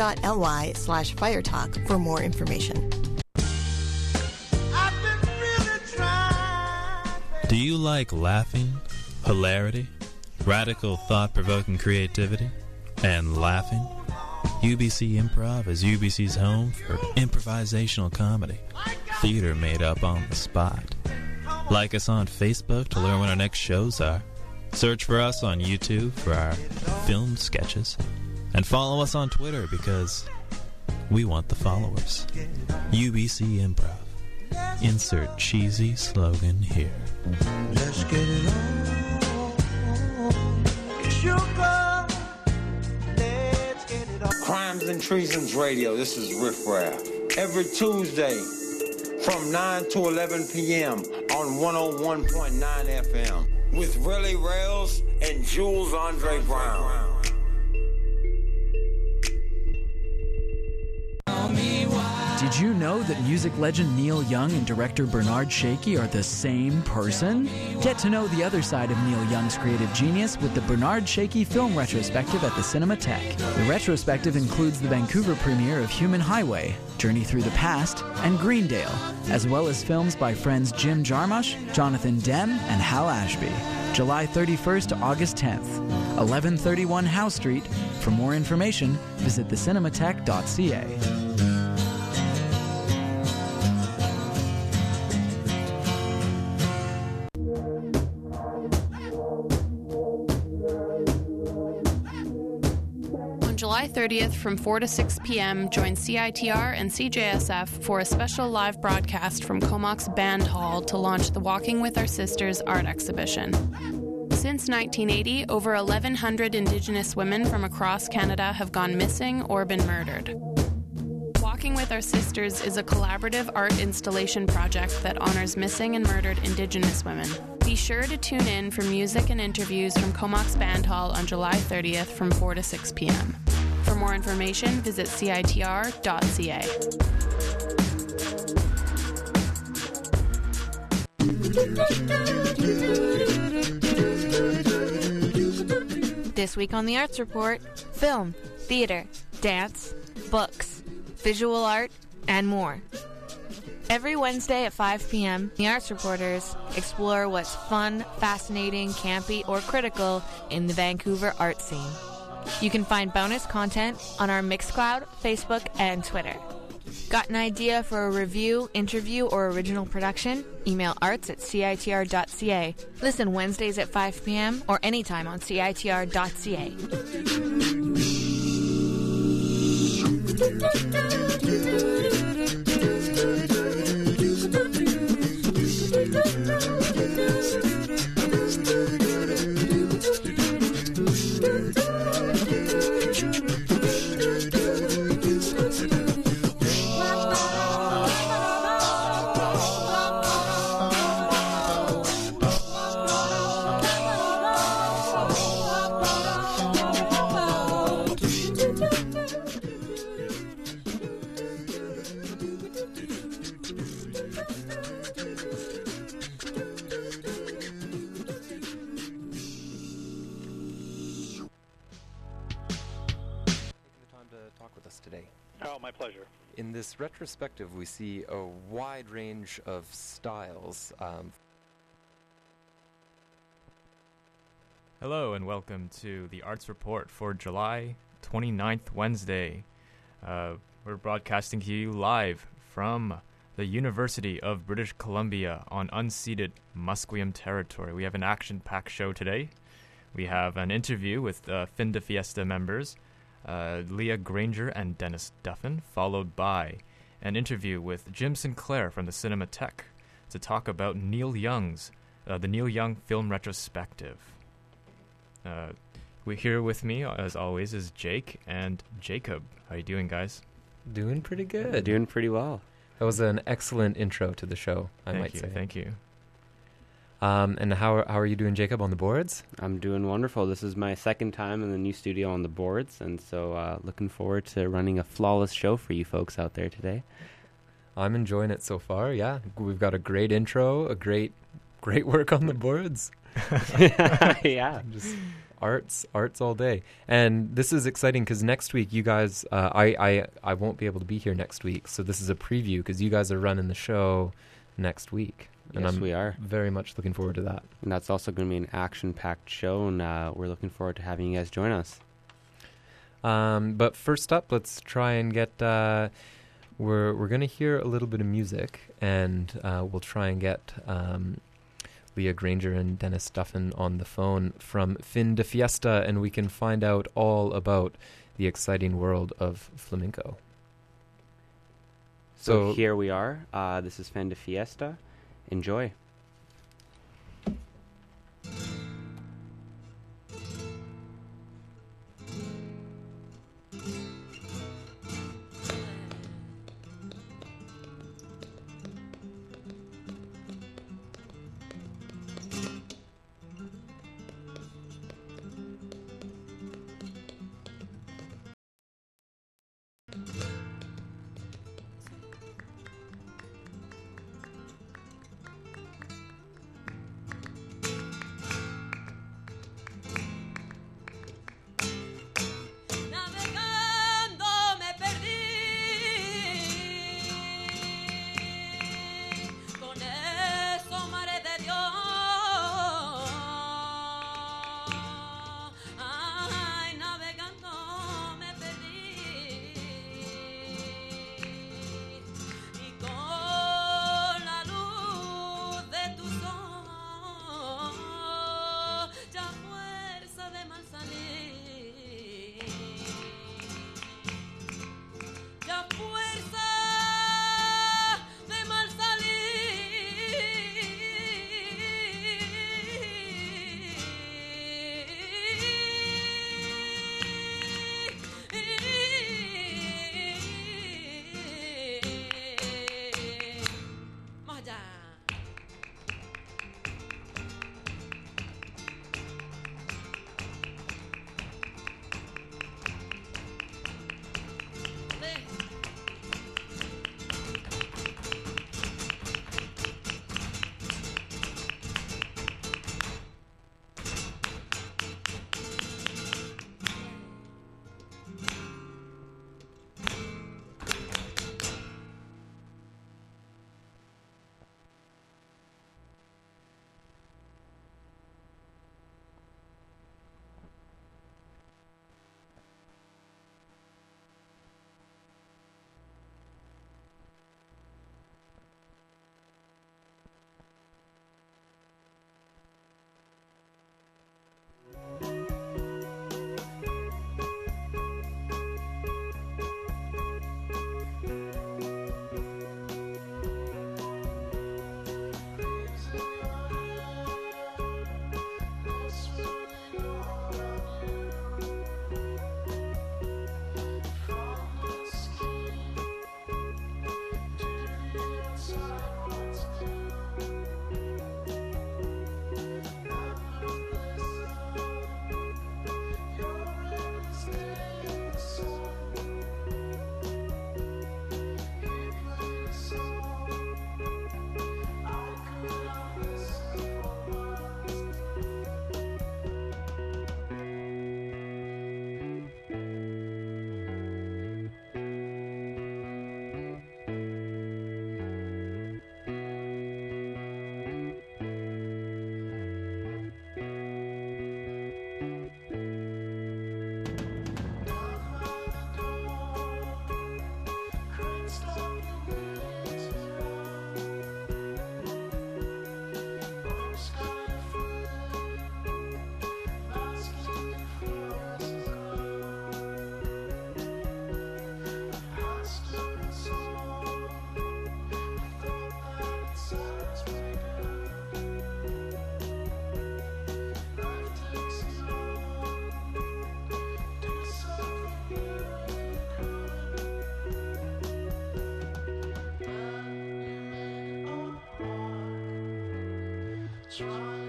ly slash fire talk for more information. Do you like laughing, hilarity, radical thought provoking creativity, and laughing? UBC Improv is UBC's home for improvisational comedy, theater made up on the spot. Like us on Facebook to learn when our next shows are. Search for us on YouTube for our film sketches. And follow us on Twitter because we want the followers. UBC Improv. Insert cheesy slogan here. Let's get it on. Sugar. Let's get it on. Crimes and Treasons Radio. This is Riff Raff. Every Tuesday from 9 to 11 p.m. on 101.9 FM with Relly Rails and Jules Andre Brown. Did you know that music legend Neil Young and director Bernard Shakey are the same person? Get to know the other side of Neil Young's creative genius with the Bernard Shakey Film Retrospective at the Cinematheque. The retrospective includes the Vancouver premiere of Human Highway, Journey Through the Past, and Greendale, as well as films by friends Jim Jarmusch, Jonathan Demme, and Hal Ashby. July 31st to August 10th, 1131 Howe Street. For more information, visit thecinematheque.ca. 30th from 4 to 6 p.m., join CITR and CJSF for a special live broadcast from Comox Band Hall to launch the Walking with Our Sisters art exhibition. Since 1980, over 1,100 Indigenous women from across Canada have gone missing or been murdered. Walking with Our Sisters is a collaborative art installation project that honors missing and murdered Indigenous women. Be sure to tune in for music and interviews from Comox Band Hall on July 30th from 4 to 6 p.m. For more information, visit citr.ca. This week on the Arts Report film, theater, dance, books, visual art, and more. Every Wednesday at 5 p.m., the Arts Reporters explore what's fun, fascinating, campy, or critical in the Vancouver art scene. You can find bonus content on our Mixcloud, Facebook, and Twitter. Got an idea for a review, interview, or original production? Email arts at citr.ca. Listen Wednesdays at 5 p.m. or anytime on citr.ca. pleasure. In this retrospective, we see a wide range of styles. Um, Hello and welcome to the Arts Report for July 29th, Wednesday. Uh, we're broadcasting to you live from the University of British Columbia on unceded Musqueam territory. We have an action packed show today. We have an interview with uh, Fin de Fiesta members, uh, Leah Granger and Dennis Duffin, followed by an interview with Jim Sinclair from the Cinematheque to talk about Neil Young's, uh, the Neil Young Film Retrospective. Uh, we here with me, as always, is Jake and Jacob. How you doing, guys? doing pretty good. Doing pretty well. That was an excellent intro to the show, I thank might you, say. Thank you. Um, and how are, how are you doing, Jacob, on the boards? I'm doing wonderful. This is my second time in the new studio on the boards, and so uh, looking forward to running a flawless show for you folks out there today. I'm enjoying it so far. Yeah, we've got a great intro, a great, great work on the boards. yeah. Just arts, arts all day. And this is exciting because next week you guys, uh, I, I, I won't be able to be here next week, so this is a preview because you guys are running the show next week, and Yes, I'm we are. very much looking forward to that. And that's also going to be an action-packed show, and uh, we're looking forward to having you guys join us. Um, but first up, let's try and get. Uh, we're we're gonna hear a little bit of music, and uh, we'll try and get um, Leah Granger and Dennis Duffin on the phone from Fin de Fiesta, and we can find out all about the exciting world of flamenco. So, So- here we are. Uh, this is Fin de Fiesta. Enjoy. Christ.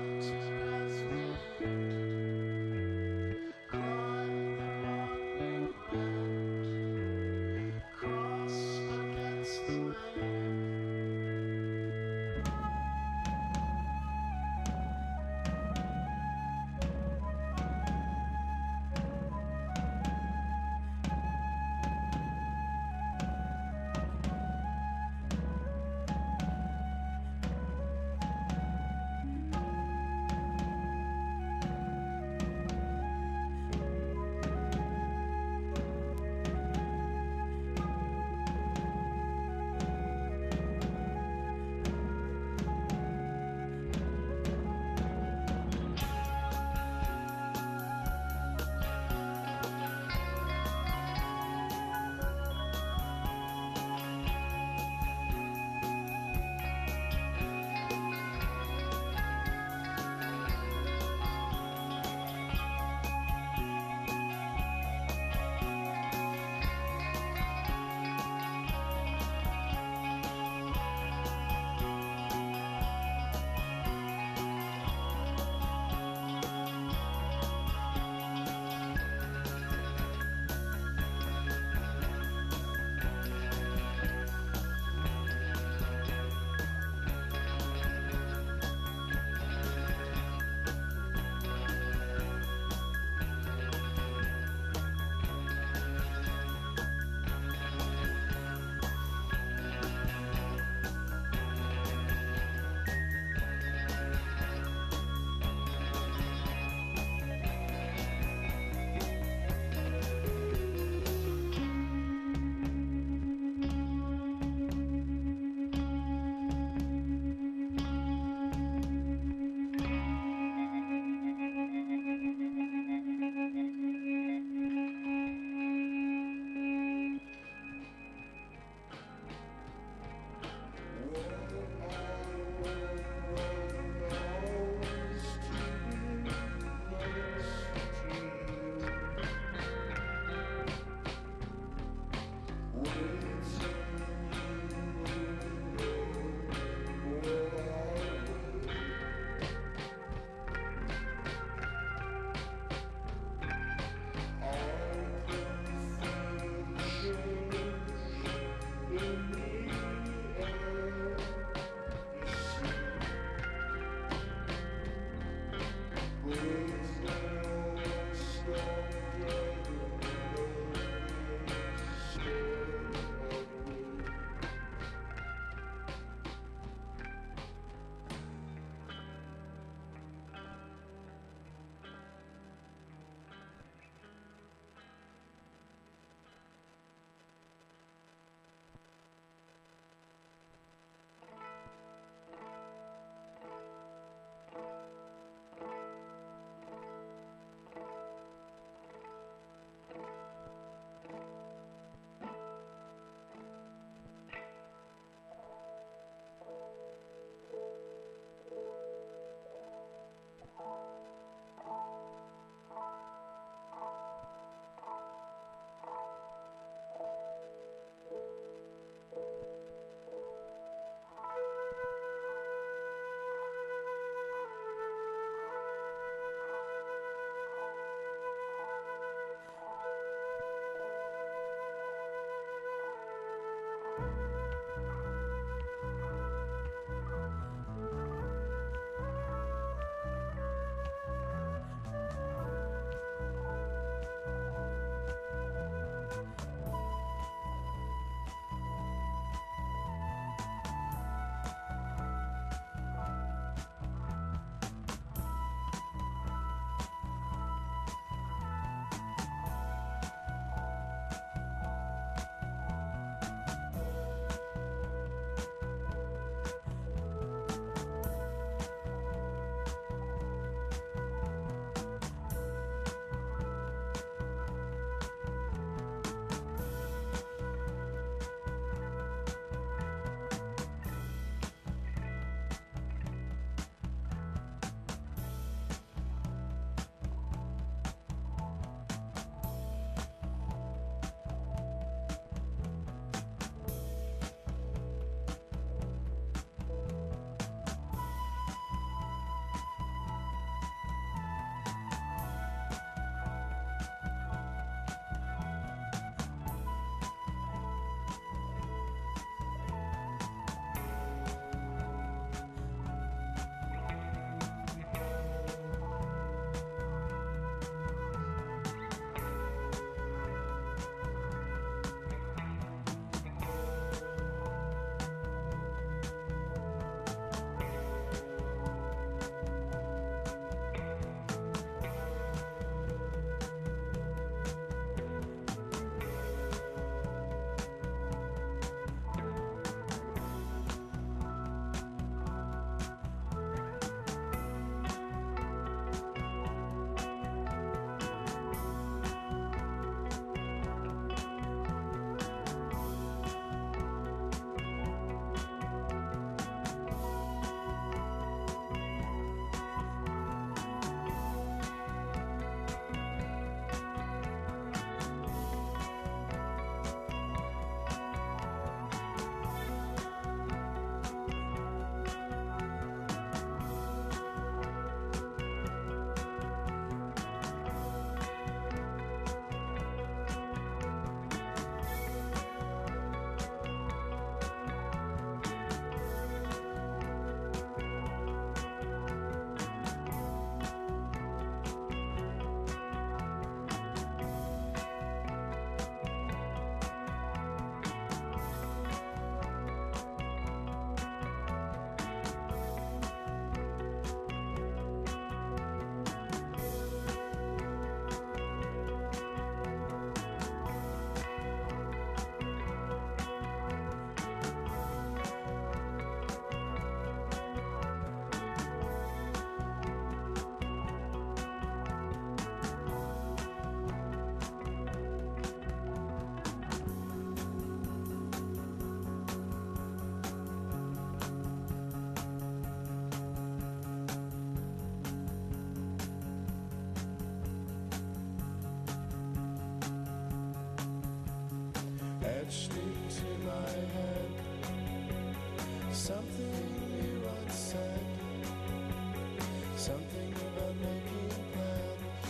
Something about making plans.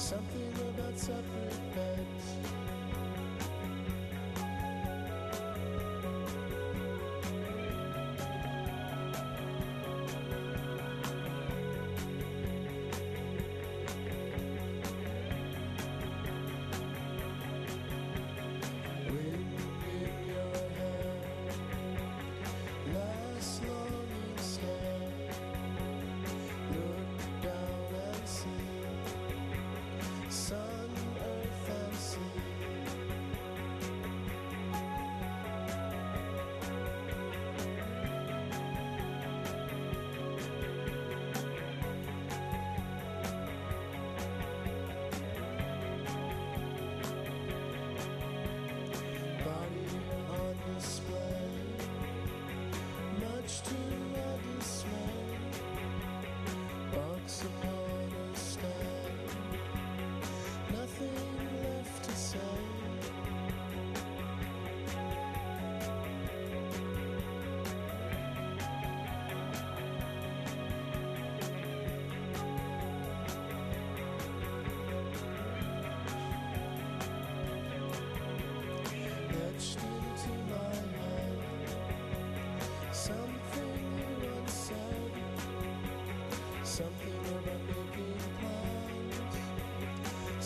Something about suffering.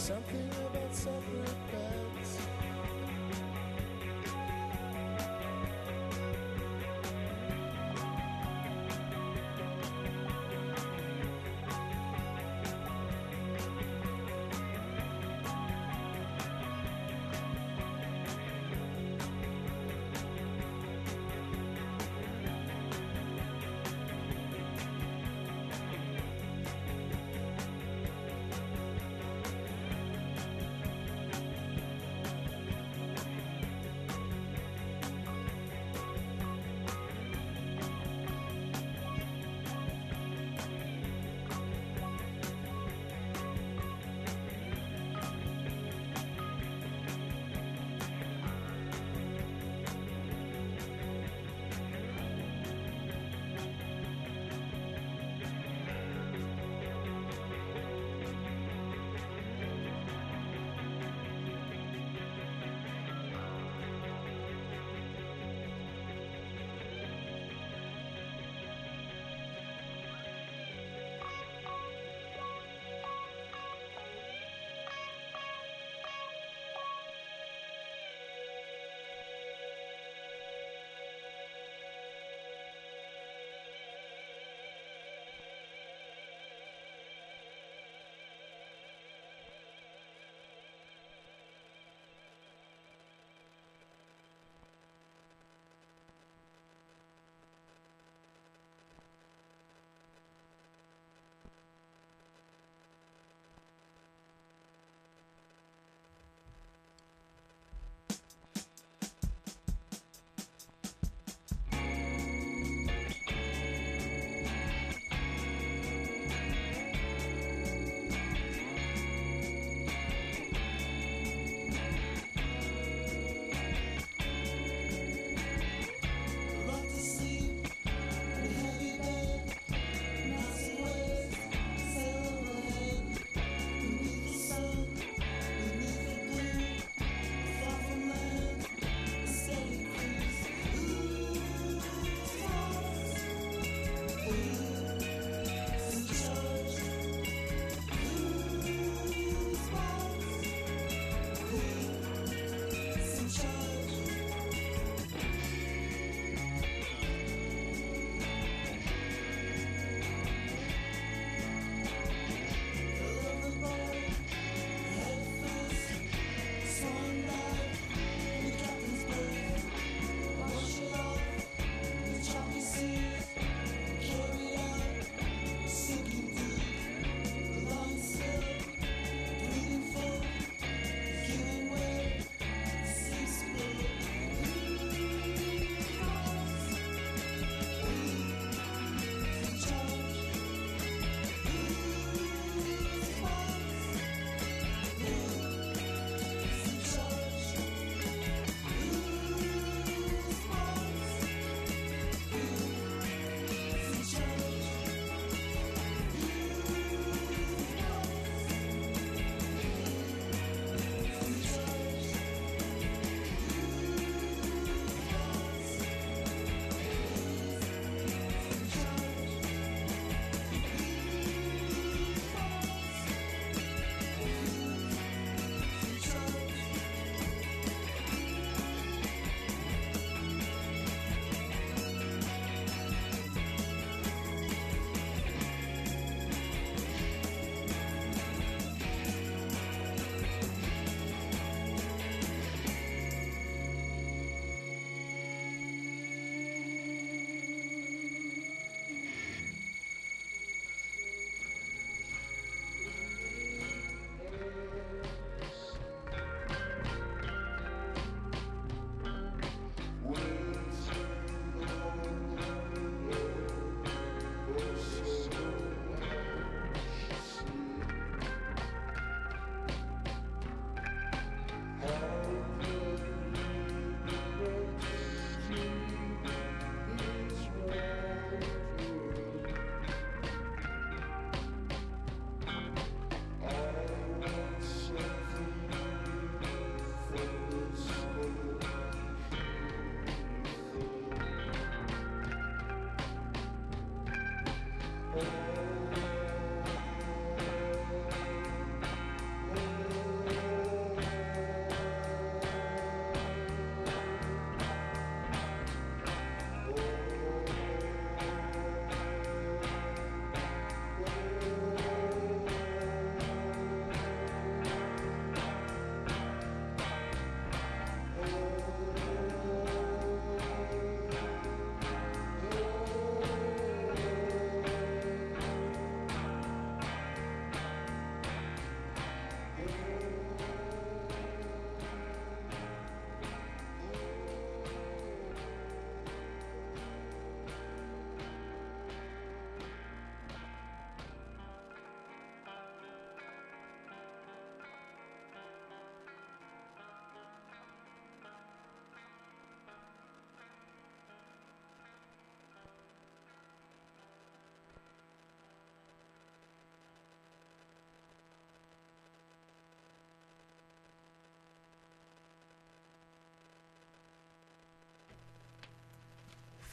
Something about separate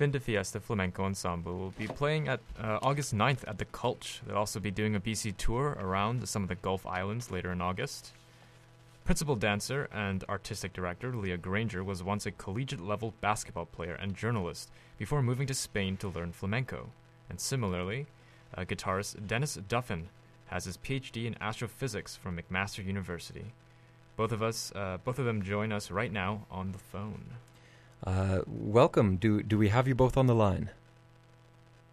Fin de Fiesta Flamenco Ensemble will be playing at uh, August 9th at the Cultch. They'll also be doing a BC tour around some of the Gulf Islands later in August. Principal dancer and artistic director Leah Granger was once a collegiate level basketball player and journalist before moving to Spain to learn flamenco. And similarly, uh, guitarist Dennis Duffin has his PhD in astrophysics from McMaster University. Both of us, uh, both of them join us right now on the phone. Uh, welcome. Do do we have you both on the line?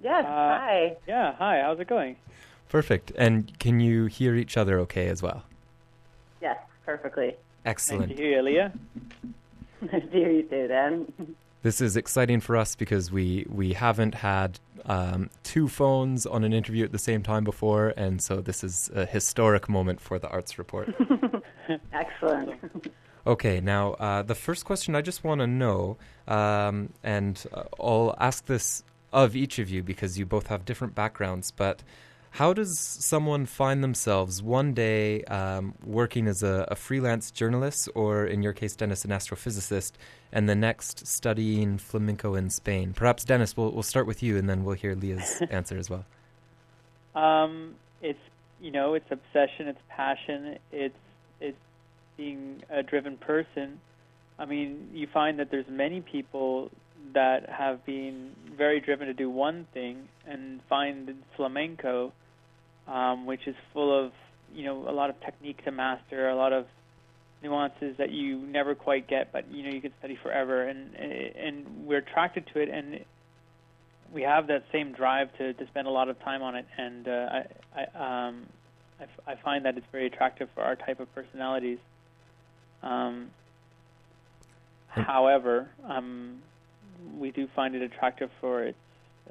Yes. hi. Yeah. Hi. How's it going? Perfect. And can you hear each other okay as well? Yes, perfectly. Excellent. Nice to hear you, Leah. nice to hear you too, Dan. This is exciting for us because we we haven't had um, two phones on an interview at the same time before, and so this is a historic moment for the Arts Report. Excellent. Okay, now uh, the first question I just want to know, um, and uh, I'll ask this of each of you because you both have different backgrounds, but how does someone find themselves one day um, working as a, a, freelance journalist, or in your case, Dennis, an astrophysicist, and the next studying flamenco in Spain? Perhaps, Dennis, we'll, we'll start with you, and then we'll hear Leah's answer as well. Um, it's you know, it's obsession, it's passion, it's it's being a driven person. I mean, you find that there's many people that have been very driven to do one thing and find flamenco, um, which is full of you know a lot of technique to master, a lot of nuances that you never quite get, but you know you can study forever, and and we're attracted to it, and we have that same drive to, to spend a lot of time on it, and uh, I I, um, I, f- I find that it's very attractive for our type of personalities. Um, however, um, we do find it attractive for its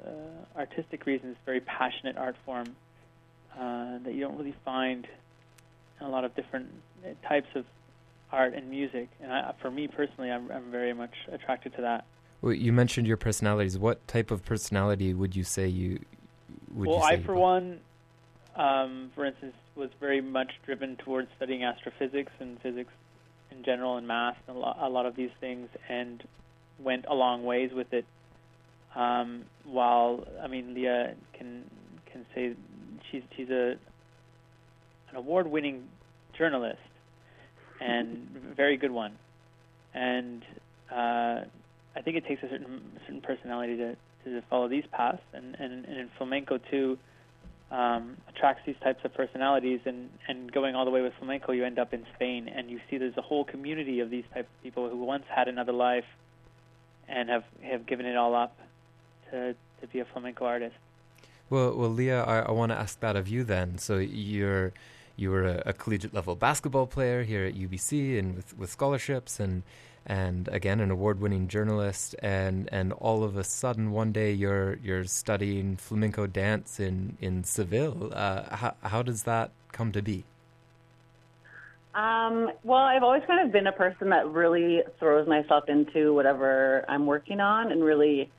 uh, artistic reasons. Very passionate art form uh, that you don't really find in a lot of different types of art and music. And I, for me personally, I'm, I'm very much attracted to that. Well, you mentioned your personalities. What type of personality would you say you? Would well, you I, for one, um, for instance, was very much driven towards studying astrophysics and physics in general and math and a lot, a lot of these things, and went a long ways with it. Um, while I mean, Leah can can say she's she's a an award-winning journalist and very good one, and uh, I think it takes a certain certain personality to to follow these paths, and and, and in flamenco too. Um, attracts these types of personalities, and, and going all the way with flamenco, you end up in Spain, and you see there's a whole community of these type of people who once had another life, and have have given it all up to to be a flamenco artist. Well, well, Leah, I, I want to ask that of you then. So you're you were a, a, collegiate level basketball player here at UBC and with, with scholarships and and again an award winning journalist and and all of a sudden one day you're you're studying flamenco dance in in Seville. Uh, how how does that come to be? Um, well, I've always kind of been a person that really throws myself into whatever I'm working on, and really,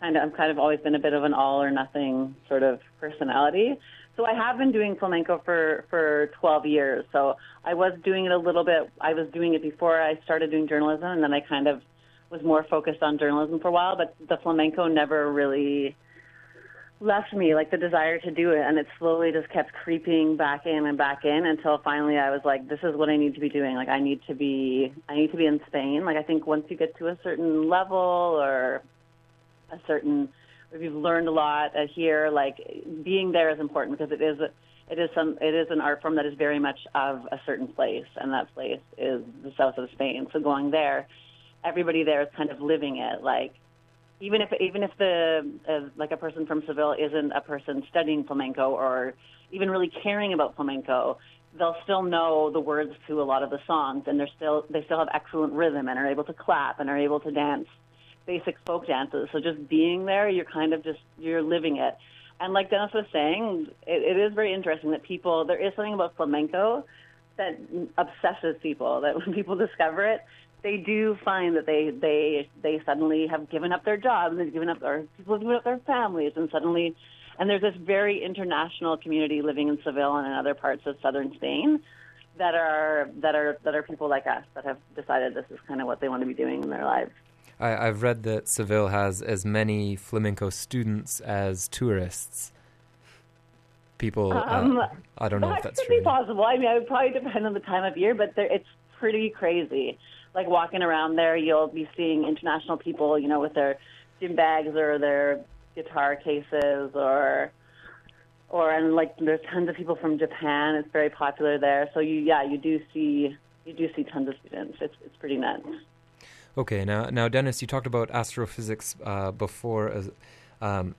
kind of, I'm kind of always been a bit of an all or nothing sort of personality. So I have been doing flamenco for for 12 years. So I was doing it a little bit. I was doing it before I started doing journalism, and then I kind of was more focused on journalism for a while. But the flamenco never really left me like the desire to do it and it slowly just kept creeping back in and back in until finally I was like this is what I need to be doing like I need to be I need to be in Spain like I think once you get to a certain level or a certain you've learned a lot uh, here like being there is important because it is it is some it is an art form that is very much of a certain place and that place is the south of Spain. So going there everybody there is kind of living it. Like even if even if the uh, like a person from Seville isn't a person studying flamenco or even really caring about flamenco, they'll still know the words to a lot of the songs, and they're still they still have excellent rhythm and are able to clap and are able to dance basic folk dances. So just being there, you're kind of just you're living it. And like Dennis was saying, it, it is very interesting that people there is something about flamenco that obsesses people. That when people discover it, they do find that they they they suddenly have given up their jobs, they've given up their people have given up their families, and suddenly, and there's this very international community living in Seville and in other parts of southern Spain that are that are that are people like us that have decided this is kind of what they want to be doing in their lives. I, I've read that Seville has as many flamenco students as tourists. People, uh, Um, I don't know that if that's could true. be possible. I mean, it would probably depend on the time of year, but there, it's pretty crazy. Like walking around there, you'll be seeing international people, you know, with their gym bags or their guitar cases, or or and like there's tons of people from Japan. It's very popular there. So you, yeah, you do see you do see tons of students. It's it's pretty nuts. Okay, now, now, Dennis, you talked about astrophysics uh, before. As, um,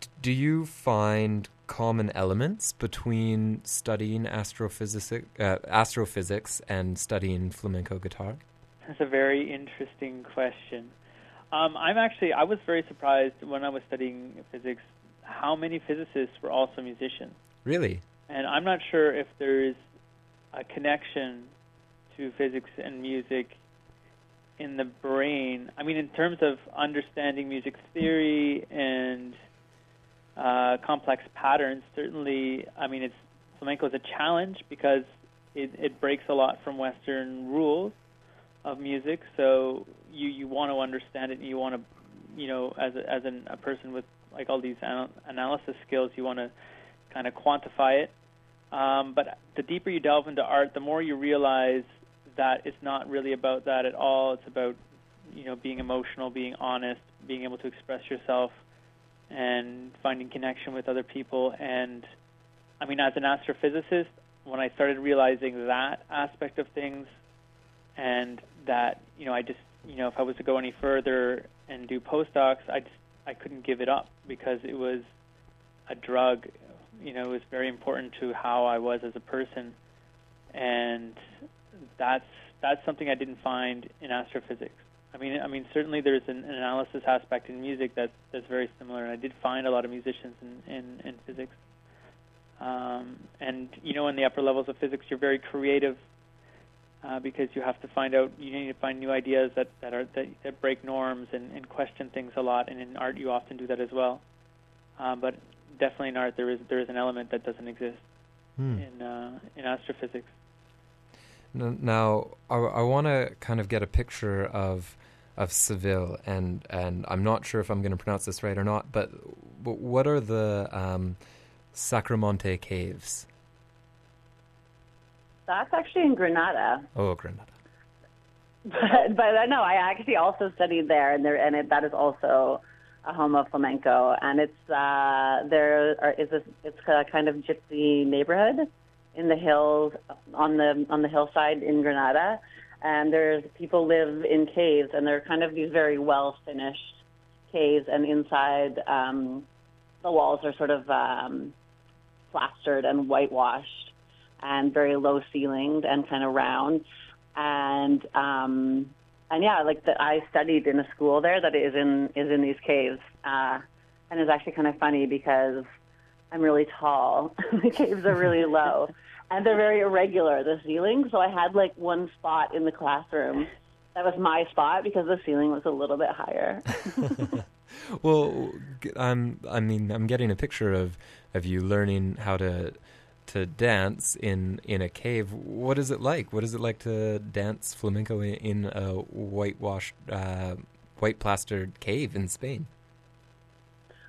d- do you find common elements between studying astrophysics, uh, astrophysics and studying flamenco guitar? That's a very interesting question. Um, I'm actually I was very surprised when I was studying physics how many physicists were also musicians, Really? and I'm not sure if there's a connection to physics and music in the brain. I mean, in terms of understanding music theory and uh, complex patterns, certainly. I mean, it's flamenco is a challenge because it, it breaks a lot from Western rules of music. So you you want to understand it, and you want to, you know, as a, as an, a person with like all these anal- analysis skills, you want to kind of quantify it. Um, but the deeper you delve into art, the more you realize that it's not really about that at all. It's about you know being emotional, being honest, being able to express yourself, and finding connection with other people. And I mean, as an astrophysicist, when I started realizing that aspect of things, and that you know, I just you know, if I was to go any further and do postdocs, I just I couldn't give it up because it was a drug. You know, it was very important to how I was as a person, and that's that's something I didn't find in astrophysics. I mean, I mean, certainly there's an, an analysis aspect in music that that's very similar, and I did find a lot of musicians in in, in physics. Um, and you know, in the upper levels of physics, you're very creative uh, because you have to find out, you need to find new ideas that that are that, that break norms and, and question things a lot. And in art, you often do that as well. Um, but definitely in art, there is there is an element that doesn't exist Hmm. in uh, in astrophysics. Now, I, I want to kind of get a picture of of Seville, and and I'm not sure if I'm going to pronounce this right or not, but, what are the um, Sacromonte caves? That's actually in Granada. Oh, Granada. but but uh, no, I actually also studied there, and there and it, that is also a home of flamenco, and it's uh, there are, is this it's a kind of gypsy neighborhood in the hills on the on the hillside in Granada, and there's people live in caves, and they're kind of these very well finished caves, and inside um, the walls are sort of um, plastered and whitewashed, and very low ceilinged and kind of round. And um and yeah like that i studied in a school there that is in is in these caves uh and it's actually kind of funny because i'm really tall the caves are really low and they're very irregular the ceiling so i had like one spot in the classroom that was my spot because the ceiling was a little bit higher Well, I'm, I mean I'm getting a picture of of you learning how to to dance in in a cave. What is it like? What is it like to dance flamenco in, a whitewashed uh, white plastered cave in Spain?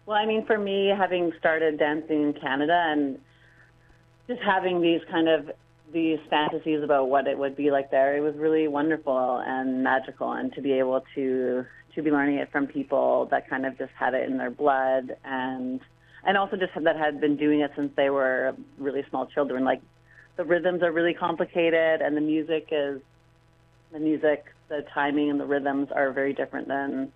Well, I mean, for me, having started dancing in Canada and just having these kind of these fantasies about what it would be like there, it was really wonderful and magical, and to be able to to be learning it from people that kind of just had it in their blood, and and also just that had been doing it since they were really small children. Like the rhythms are really complicated, and the music is the music, the timing, and the rhythms are very different than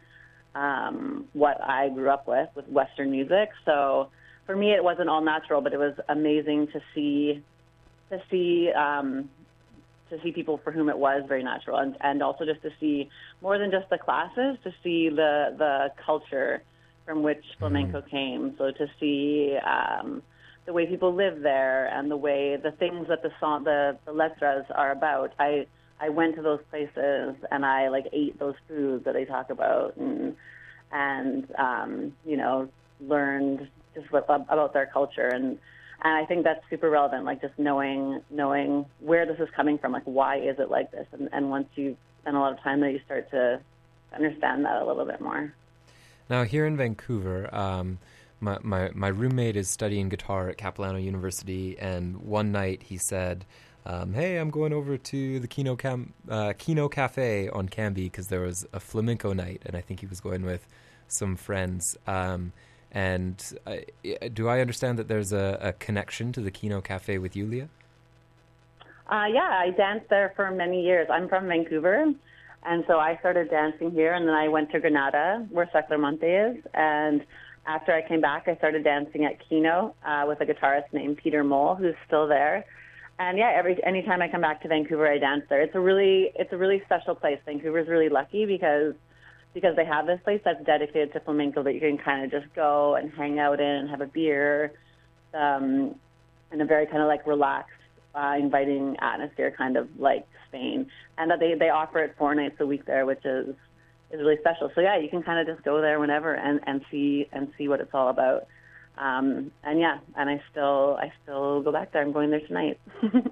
um, what I grew up with, with Western music. So for me, it wasn't all natural, but it was amazing to see, to see, um, to see people for whom it was very natural, and, and also just to see more than just the classes, to see the the culture from which flamenco came. So to see um, the way people live there and the way the things that the song, the the letras are about. I I went to those places and I like ate those foods that they talk about and and um, you know learned just about their culture and and I think that's super relevant. Like just knowing knowing where this is coming from, like why is it like this? And and once you spend a lot of time there, you start to understand that a little bit more. Now, here in Vancouver, um, my, my, my roommate is studying guitar at Capilano University, and one night he said, um, Hey, I'm going over to the Kino, Cam- uh, Kino Cafe on Cambie because there was a flamenco night, and I think he was going with some friends. Um, and uh, do I understand that there's a, a connection to the Kino Cafe with you, Leah? Uh, yeah, I danced there for many years. I'm from Vancouver, and so I started dancing here, and then I went to Granada, where Sacromonte is, and after I came back, I started dancing at Kino uh, with a guitarist named Peter Mole, who's still there. And yeah, every anytime I come back to Vancouver, I dance there. It's a really it's a really special place. Vancouver's really lucky because because they have this place that's dedicated to flamenco that you can kind of just go and hang out in and have a beer, um, in a very kind of like relaxed, uh, inviting atmosphere, kind of like Spain. And that they they offer it four nights a week there, which is is really special. So yeah, you can kind of just go there whenever and and see and see what it's all about. Um, and yeah, and I still I still go back there. I'm going there tonight.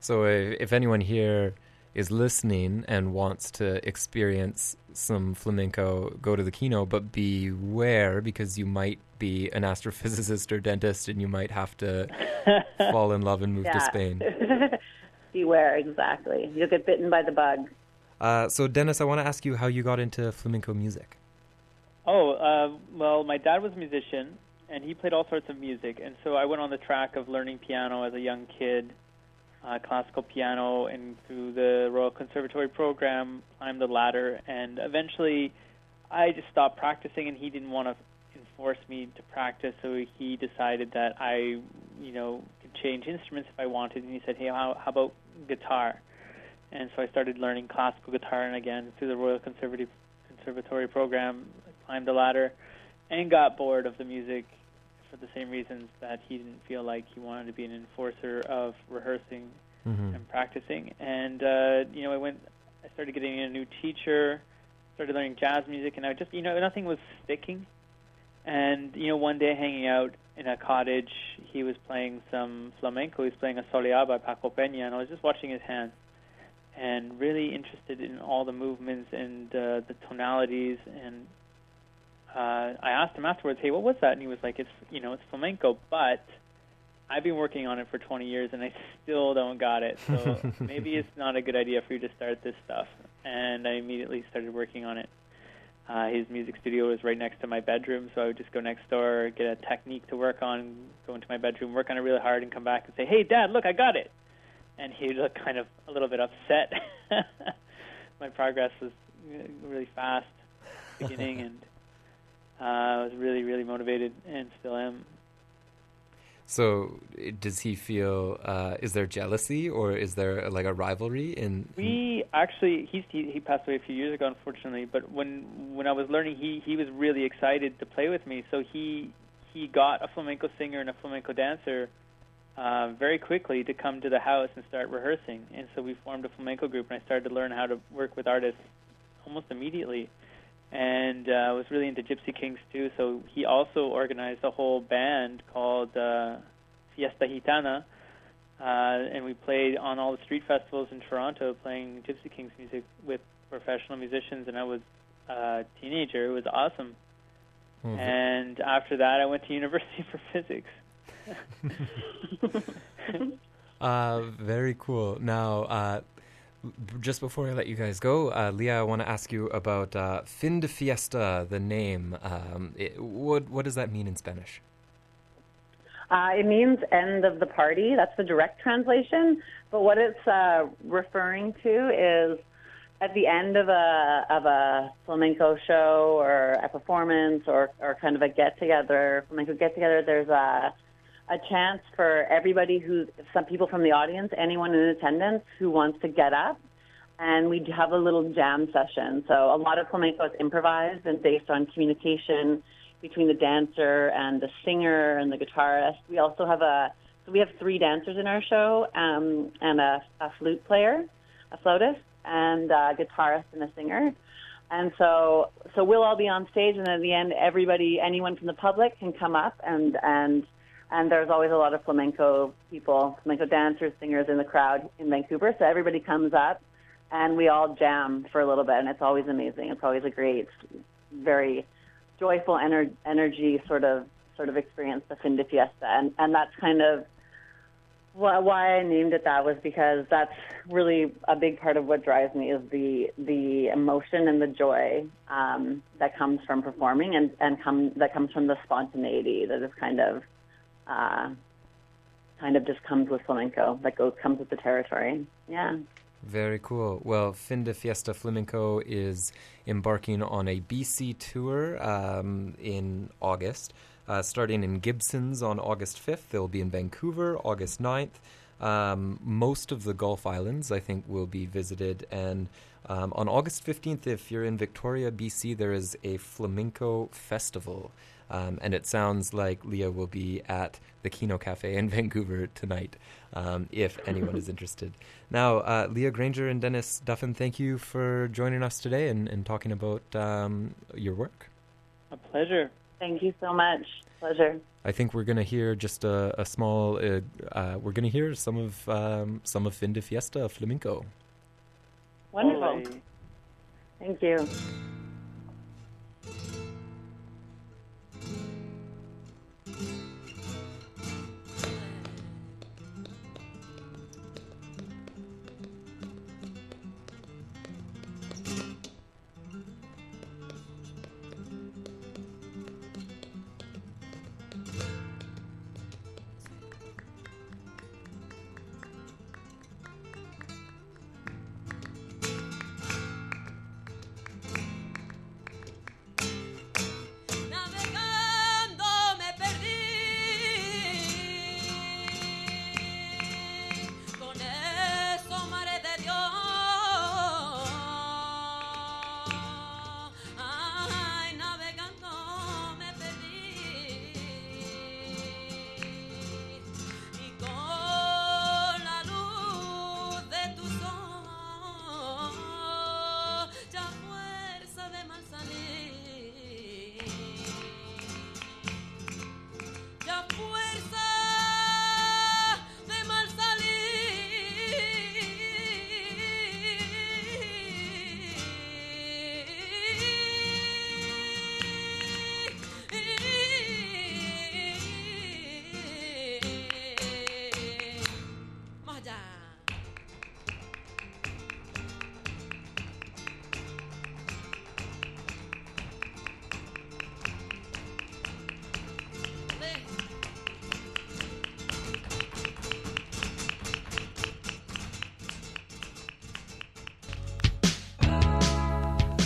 So if, if anyone here is listening and wants to experience some flamenco, go to the Kino, but beware because you might be an astrophysicist or dentist and you might have to fall in love and move to Yeah. Spain. Beware, exactly. You'll get bitten by the bug. Uh, so, Dennis, I want to ask you how you got into flamenco music. Oh, uh, well, my dad was a musician, and he played all sorts of music. And so I went on the track of learning piano as a young kid, uh, classical piano, and through the Royal Conservatory program, climbed the ladder. And eventually, I just stopped practicing, and he didn't want to enforce me to practice. So he decided that I, you know, could change instruments if I wanted. And he said, "Hey, how, how about guitar?" And so I started learning classical guitar, and again through the Royal Conservatory program, climbed the ladder, and got bored of the music for the same reasons that he didn't feel like he wanted to be an enforcer of rehearsing Mhm. and practicing. And uh, you know, I went, I started getting a new teacher, started learning jazz music, and I just, you know, nothing was sticking. And you know, one day hanging out in a cottage, he was playing some flamenco. He was playing a soleá by Paco Peña, and I was just watching his hands and really interested in all the movements and uh, the tonalities. And uh, I asked him afterwards, "Hey, what was that?" And he was like, "It's you know, it's flamenco, but I've been working on it for 20 years and I still don't got it. So maybe it's not a good idea for you to start this stuff." And I immediately started working on it. Uh, his music studio was right next to my bedroom, so I would just go next door, get a technique to work on, go into my bedroom, work on it really hard, and come back and say, "Hey, Dad, look, I got it." And he looked kind of a little bit upset. my progress was uh, really fast beginning, and uh, I was really, really motivated, and still am. So, does he feel? Uh, is there jealousy or is there like a rivalry in? We actually he's he, he passed away a few years ago, unfortunately. But when when I was learning, he he was really excited to play with me. So he he got a flamenco singer and a flamenco dancer uh, very quickly to come to the house and start rehearsing. And so we formed a flamenco group, and I started to learn how to work with artists almost immediately. And uh, I was really into Gypsy Kings too. So he also organized a whole band called uh, Fiesta Gitana uh, and we played on all the street festivals in Toronto, playing Gypsy Kings music with professional musicians. And I was a teenager; it was awesome. Ve- And after that, I went to university for physics. Uh, very cool. Now, uh, just before I let you guys go, uh, Leah, I want to ask you about uh, fin de fiesta, the name. Um, it, what what does that mean in Spanish? Uh, it means end of the party. That's the direct translation. But what it's uh, referring to is at the end of a of a flamenco show or a performance or or kind of a get together, flamenco get together. There's a a chance for everybody who some people from the audience, anyone in attendance who wants to get up and we have a little jam session. So a lot of flamenco is improvised and based on communication between the dancer and the singer and the guitarist. We also have a so we have three dancers in our show um, and a, a flute player, a flautist, and a guitarist and a singer. And so so we'll all be on stage, and at the end, everybody, anyone from the public, can come up and and and there's always a lot of flamenco people, flamenco dancers, singers in the crowd in Vancouver. So everybody comes up and we all jam for a little bit, and it's always amazing. It's always a great, very joyful ener- energy sort of sort of experience, the fin de fiesta, and and that's kind of why, I named it that was because that's really a big part of what drives me is the the emotion and the joy um, that comes from performing and and come that comes from the spontaneity that is kind of uh, kind of just comes with flamenco that goes comes with the territory. Yeah. Very cool. Well, Fin de Fiesta Flamenco is embarking on a BC tour um, in August, uh, starting in Gibsons on August 5th. They'll be in Vancouver August 9th. Um, most of the Gulf Islands, I think, will be visited. And um, on August 15th, if you're in Victoria, BC, there is a flamenco festival. Um, and it sounds like Leah will be at the Kino Cafe in Vancouver tonight, um, if anyone is interested. Now, uh, Leah Granger and Dennis Duffin, thank you for joining us today and, and talking about um, your work. A pleasure. Thank you so much. Pleasure. I think we're going to hear just a, a small. Uh, uh, we're going to hear some of um, some of Fin de Fiesta flamenco. Wonderful. Thank you.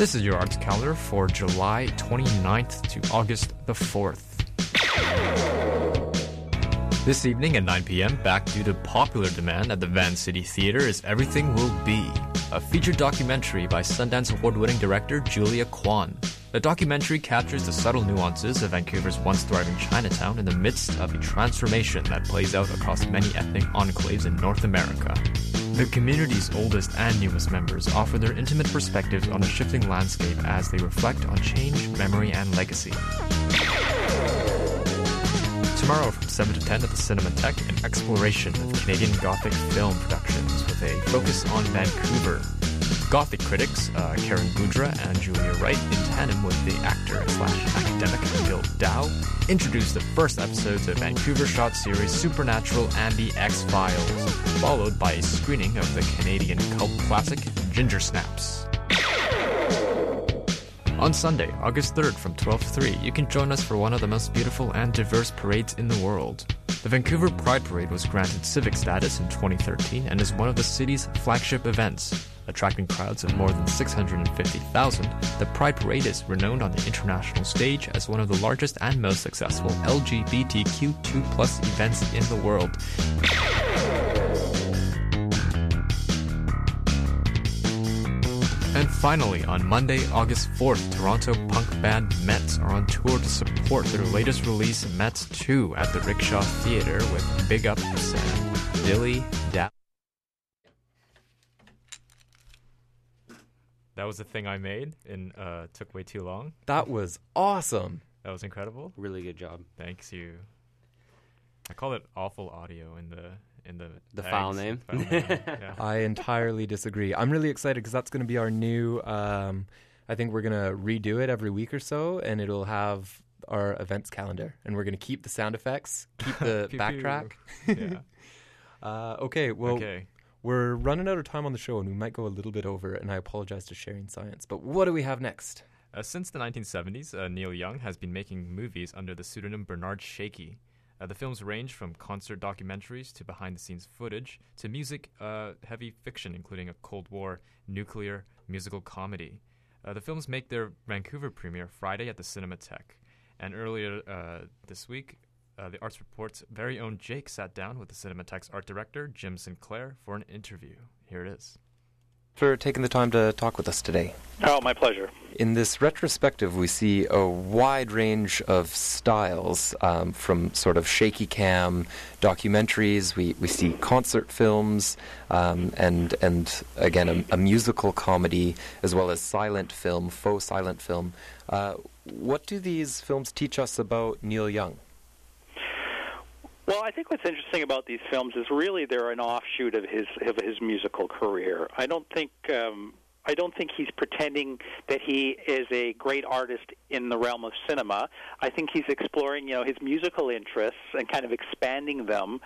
This is your arts calendar for July 29th to August the 4th. This evening at 9 p.m., back due to popular demand at the Vancity Theater, is Everything Will Be, a feature documentary by Sundance Award winning director Julia Kwan. The documentary captures the subtle nuances of Vancouver's once thriving Chinatown in the midst of a transformation that plays out across many ethnic enclaves in North America. The community's oldest and newest members offer their intimate perspectives on the shifting landscape as they reflect on change, memory, and legacy. Tomorrow from 7 to 10 at the Cinematheque, an exploration of Canadian Gothic film productions with a focus on Vancouver. Gothic critics uh, Karen Budra and Julia Wright, in tandem with the actor slash academic Bill Dow, introduced the first episodes of Vancouver shot series Supernatural and the X Files, followed by a screening of the Canadian cult classic Ginger Snaps. On Sunday, August 3rd from 12 to 3, you can join us for one of the most beautiful and diverse parades in the world. The Vancouver Pride Parade was granted civic status in 2013 and is one of the city's flagship events. Attracting crowds of more than 650,000, the Pride Parade is renowned on the international stage as one of the largest and most successful LGBTQ2 events in the world. And finally, on Monday, August 4th, Toronto punk band METZ are on tour to support their latest release, METZ 2, at the Rickshaw Theatre with Big Up Sam, Dilly Da. That was the thing I made and uh, took way too long. That was awesome. That was incredible. Really good job. Thanks you. I call it awful audio in the in the The tags. file name? File name, yeah. I entirely disagree. I'm really excited because that's going to be our new. Um, I think we're going to redo it every week or so, and it'll have our events calendar, and we're going to keep the sound effects, keep the backtrack. Yeah. uh, okay, well, Okay. We're running out of time on the show, and we might go a little bit over, and I apologize to Sharing Science. But what do we have next? Uh, since the 1970s, uh, Neil Young has been making movies under the pseudonym Bernard Shakey. Uh, the films range from concert documentaries to behind the scenes footage to music uh, heavy fiction, including a Cold War nuclear musical comedy. Uh, the films make their Vancouver premiere Friday at the Cinematheque. And earlier uh, this week, uh, the Arts Report's very own Jake sat down with the Cinematheque's art director, Jim Sinclair, for an interview. Here it is. For taking the time to talk with us today. Oh, my pleasure. In this retrospective, we see a wide range of styles um, from sort of shaky cam documentaries. We, we see concert films um, and and again a, a musical comedy as well as silent film, faux silent film. Uh, what do these films teach us about Neil Young? Well, I think what's interesting about these films is really they're an offshoot of his of his musical career. I don't think um, I don't think he's pretending that he is a great artist in the realm of cinema. I think he's exploring, you know, his musical interests and kind of expanding them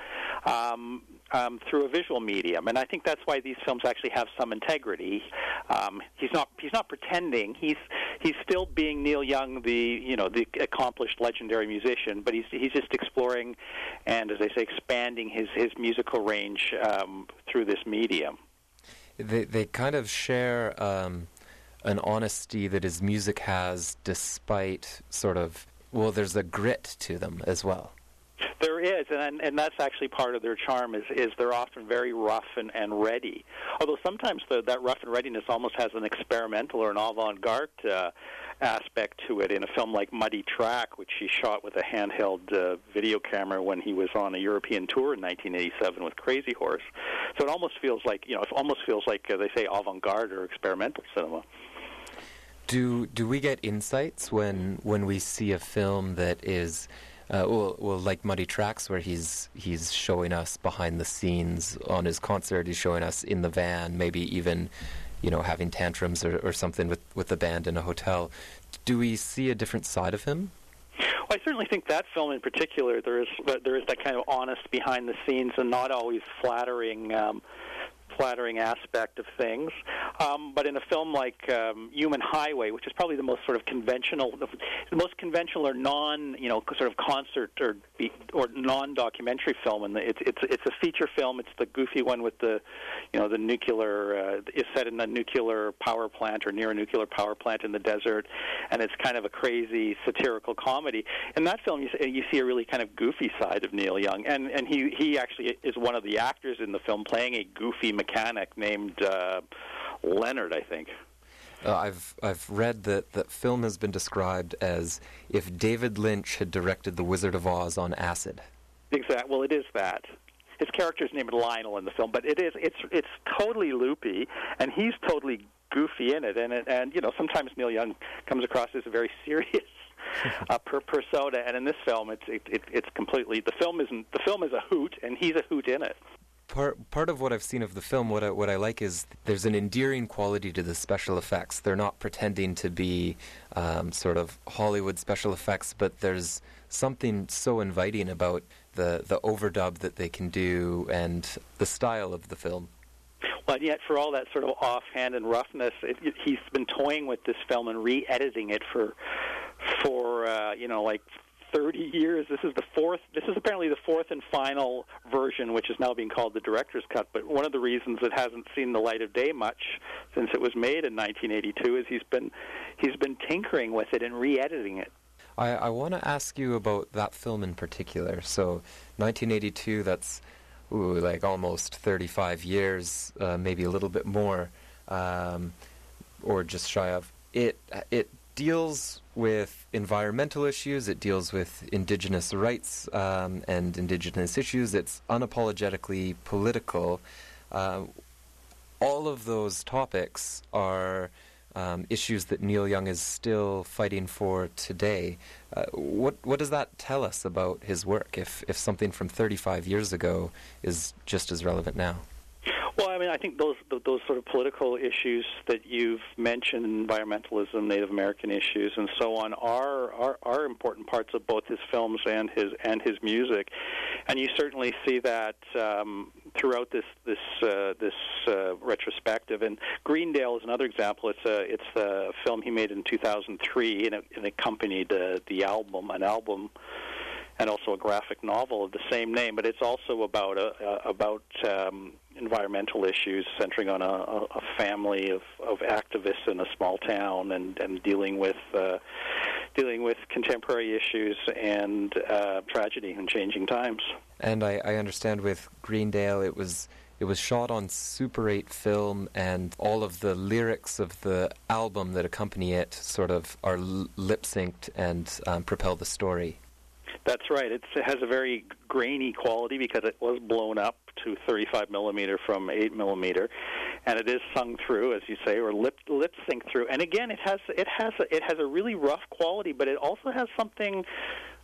um, um, through a visual medium. And I think that's why these films actually have some integrity. Um, he's not he's not pretending. He's he's still being Neil Young, the you know the accomplished legendary musician, but he's he's just exploring and, as I say, expanding his his musical range um, through this medium. They they kind of share um, an honesty that his music has, despite sort of well, there's a grit to them as well. There is, and and that's actually part of their charm. Is is they're often very rough and, and ready. Although sometimes the, that rough and readiness almost has an experimental or an avant-garde uh, aspect to it. In a film like Muddy Track, which he shot with a handheld uh, video camera when he was on a European tour in 1987 with Crazy Horse, so it almost feels like you know, it almost feels like uh, they say avant-garde or experimental cinema. Do do we get insights when when we see a film that is uh, well, well, like Muddy Tracks, where he's he's showing us behind the scenes on his concert. He's showing us in the van, maybe even, you know, having tantrums or, or something with with the band in a hotel. Do we see a different side of him? Well, I certainly think that film in particular, there is there is that kind of honest behind the scenes and not always flattering. Um, flattering aspect of things. Um, but in a film like um, Human Highway, which is probably the most sort of conventional, the most conventional or non, you know, sort of concert or or non-documentary film, and it's it's it's a feature film. It's the goofy one with the, you know, the nuclear uh, is set in a nuclear power plant or near a nuclear power plant in the desert, and it's kind of a crazy satirical comedy. In that film, you see, you see a really kind of goofy side of Neil Young, and and he he actually is one of the actors in the film playing a goofy mechanic named uh, Leonard, I think. Uh, I've I've read that that film has been described as if David Lynch had directed The Wizard of Oz on acid. Exactly. Well, it is that. His character's named Lionel in the film, but it is it's it's totally loopy, and he's totally goofy in it. And it, and you know sometimes Neil Young comes across as a very serious uh, per persona, and in this film, it's it, it, it's completely the film isn't the film is a hoot, and he's a hoot in it. Part part of what I've seen of the film, what I, what I like is there's an endearing quality to the special effects. They're not pretending to be um, sort of Hollywood special effects, but there's something so inviting about the the overdub that they can do and the style of the film. But yet, for all that sort of offhand and roughness, it, it, he's been toying with this film and re-editing it for for uh, you know like 30 years. This is the fourth. This is apparently the fourth and final version, which is now being called the director's cut. But one of the reasons it hasn't seen the light of day much since it was made in 1982 is he's been he's been tinkering with it and re-editing it. I, I want to ask you about that film in particular. So, 1982. That's ooh, like almost 35 years, uh, maybe a little bit more, um, or just shy of. It it deals with environmental issues. It deals with indigenous rights um, and indigenous issues. It's unapologetically political. Uh, all of those topics are um, issues that Neil Young is still fighting for today. Uh, what what does that tell us about his work? If if something from 35 years ago is just as relevant now. Well, I mean, I think those those sort of political issues that you've mentioned, environmentalism, Native American issues, and so on, are are, are important parts of both his films and his and his music, and you certainly see that um, throughout this this uh, this uh, retrospective. And Greendale is another example. It's a it's a film he made in 2003, and it, it accompanied uh, the album, an album and also a graphic novel of the same name. But it's also about a, a about um, environmental issues, centering on a, a family of, of activists in a small town, and, and dealing with uh, dealing with contemporary issues and uh, tragedy and changing times. And I, I understand with Greendale, it was it was shot on Super 8 film, and all of the lyrics of the album that accompany it sort of are lip synced and um, propel the story. That's right. It's, it has a very grainy quality because it was blown up to 35 millimeter from 8 millimeter, and it is sung through, as you say, or lip lip sync through. And again, it has it has a, it has a really rough quality, but it also has something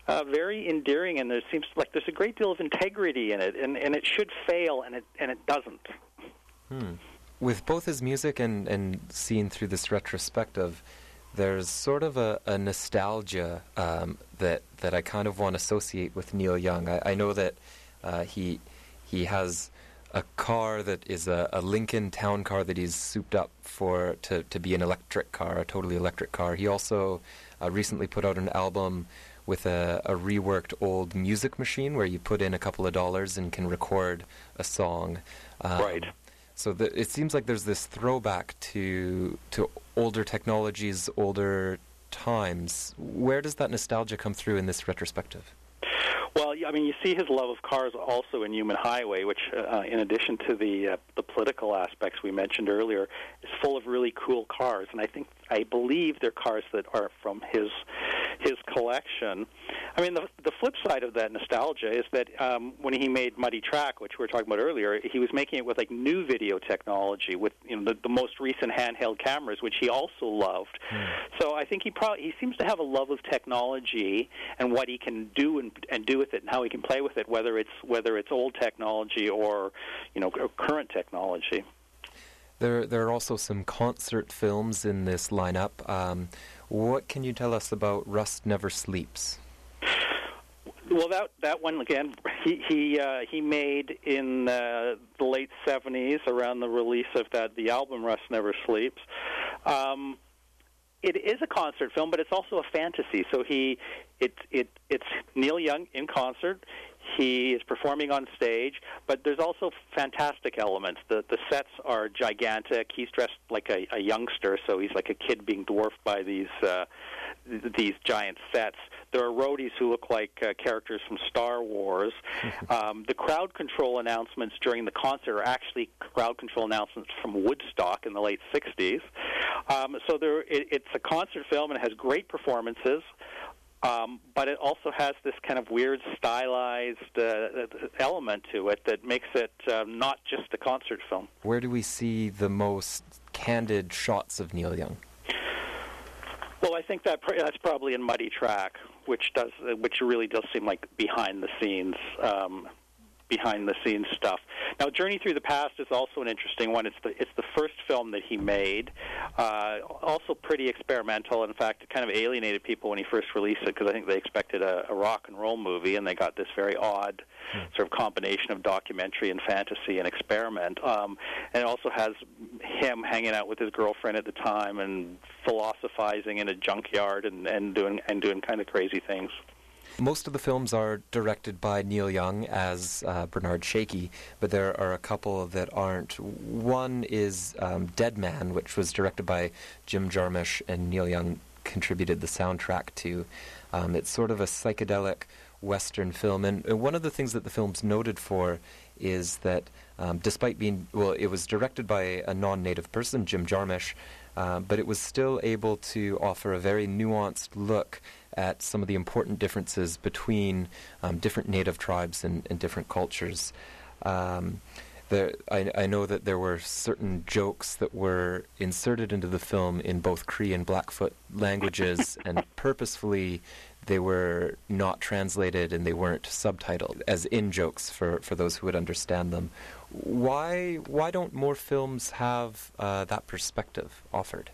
uh, very endearing, and there seems like there's a great deal of integrity in it, and, and it should fail, and it and it doesn't. Hmm. With both his music and, and seen through this retrospective, there's sort of a, a nostalgia um, that that I kind of want to associate with Neil Young. I, I know that uh, he he has a car that is a, a Lincoln Town car that he's souped up for to, to be an electric car, a totally electric car. He also uh, recently put out an album with a, a reworked old music machine where you put in a couple of dollars and can record a song. Um, right. So the, it seems like there's this throwback to to older technologies, older times. Where does that nostalgia come through in this retrospective? Well, I mean, you see his love of cars also in Human Highway, which, uh, in addition to the uh, the political aspects we mentioned earlier, is full of really cool cars. And I think, I believe, they're cars that are from his his collection. I mean, the the flip side of that nostalgia is that um, when he made Muddy Track, which we were talking about earlier, he was making it with like new video technology, with you know the, the most recent handheld cameras, which he also loved. So I think he probably he seems to have a love of technology and what he can do and, and do with it and how he can play with it, whether it's whether it's old technology or you know current technology. There, there are also some concert films in this lineup. Um, what can you tell us about Rust Never Sleeps? Well, that that one again, he he uh, he made in uh, the late '70s around the release of that the album Rust Never Sleeps. Um, it is a concert film, but it's also a fantasy. So he, it it it's Neil Young in concert. He is performing on stage, but there's also fantastic elements. The the sets are gigantic. He's dressed like a, a youngster, so he's like a kid being dwarfed by these uh, th- these giant sets. There are roadies who look like uh, characters from Star Wars. um, the crowd control announcements during the concert are actually crowd control announcements from Woodstock in the late '60s. Um, so there, it, it's a concert film and it has great performances. Um, but it also has this kind of weird stylized uh, element to it that makes it uh, not just a concert film. Where do we see the most candid shots of Neil Young? Well, I think that pr- that's probably in Muddy Track, which does uh, which really does seem like behind the scenes. Um, behind the scenes stuff. Now, Journey Through the Past is also an interesting one. It's the it's the first film that he made. Uh, also pretty experimental. In fact, it kind of alienated people when he first released it because I think they expected a, a rock and roll movie, and they got this very odd sort of combination of documentary and fantasy and experiment. Um, and it also has him hanging out with his girlfriend at the time and philosophizing in a junkyard and, and doing and doing kind of crazy things. Most of the films are directed by Neil Young as uh, Bernard Shakey, but there are a couple that aren't. One is um, Dead Man, which was directed by Jim Jarmusch, and Neil Young contributed the soundtrack to. Um, it's sort of a psychedelic Western film, and, and one of the things that the film's noted for is that um, despite being, well, it was directed by a non native person, Jim Jarmusch, uh, but it was still able to offer a very nuanced look at some of the important differences between um, different native tribes and, and different cultures. Um, there, I, I know that there were certain jokes that were inserted into the film in both Cree and Blackfoot languages, and purposefully they were not translated and they weren't subtitled as in jokes for, for those who would understand them. Why why don't more films have uh, that perspective offered?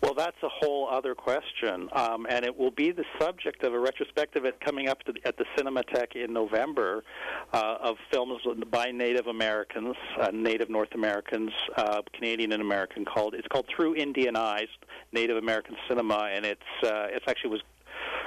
Well, that's a whole other question, um, and it will be the subject of a retrospective at, coming up to, at the Cinematheque in November uh, of films by Native Americans, uh, Native North Americans, uh, Canadian and American. Called it's called Through Indian Eyes, Native American Cinema, and it's uh, it's actually was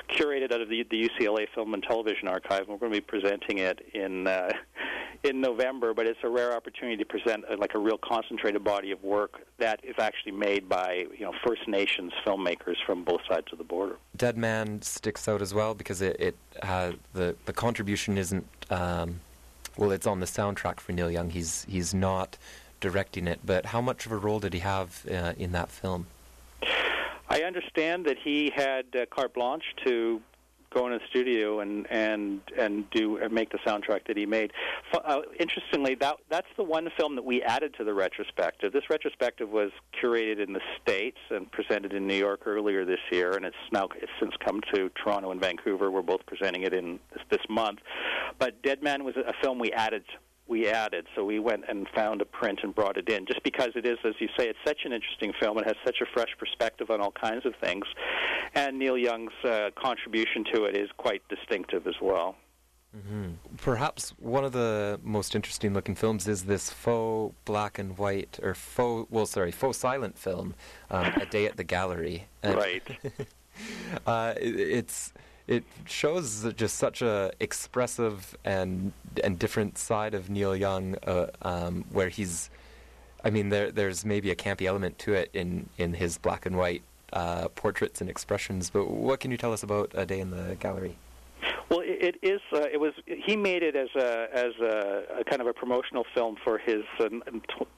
curated out of the, the UCLA Film and Television Archive. We're going to be presenting it in uh, in November, but it's a rare opportunity to present a, like a real concentrated body of work that is actually made by you know First Nations filmmakers from both sides of the border. Dead Man sticks out as well because it, it uh, the the contribution isn't um, well, it's on the soundtrack for Neil Young. He's he's not directing it, but how much of a role did he have uh, in that film? I understand that he had uh, carte blanche to go in the studio and and and do and make the soundtrack that he made. Uh, interestingly, that that's the one film that we added to the retrospective. This retrospective was curated in the states and presented in New York earlier this year, and it's now it's since come to Toronto and Vancouver. We're both presenting it in this, this month. But Dead Man was a film we added we added. So we went and found a print and brought it in, just because it is, as you say, it's such an interesting film. It has such a fresh perspective on all kinds of things, and Neil Young's uh, contribution to it is quite distinctive as well. Mm-hmm. Perhaps one of the most interesting looking films is this faux black and white, or faux, well, sorry, faux silent film, um, A Day at the Gallery. And right. uh, it, it's it shows just such a expressive and and different side of Neil Young, uh, um, where he's, I mean, there there's maybe a campy element to it in in his black and white uh, portraits and expressions. But what can you tell us about A Day in the Gallery? Well, it, it is. Uh, it was. He made it as a as a, a kind of a promotional film for his uh,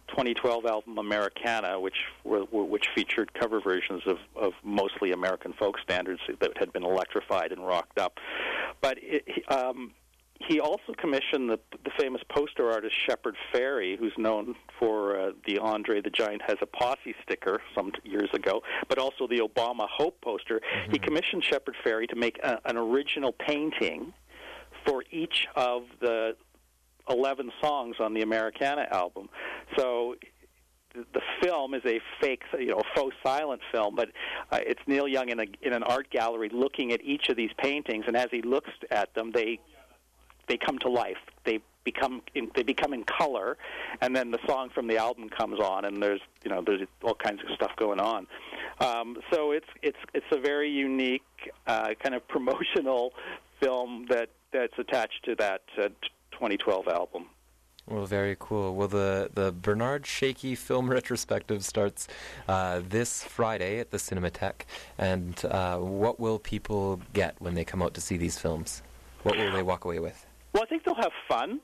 2012 album Americana, which were, which featured cover versions of of mostly American folk standards that had been electrified and rocked up. But it, um, he also commissioned the, the famous poster artist Shepard Fairey, who's known for uh, the Andre the Giant has a posse sticker some t- years ago, but also the Obama Hope poster. Mm-hmm. He commissioned Shepard Fairey to make a, an original painting for each of the 11 songs on the Americana album. So the film is a fake, you know, faux silent film, but uh, it's Neil Young in a in an art gallery looking at each of these paintings, and as he looks at them, they they come to life. They become in, they become in color, and then the song from the album comes on, and there's you know there's all kinds of stuff going on. Um, so it's it's it's a very unique uh, kind of promotional film that that's attached to that uh, 2012 album. Well, very cool. Well, the, the Bernard Shakey Film Retrospective starts uh, this Friday at the Cinematheque. And uh, what will people get when they come out to see these films? What will they walk away with? Well, I think they'll have fun.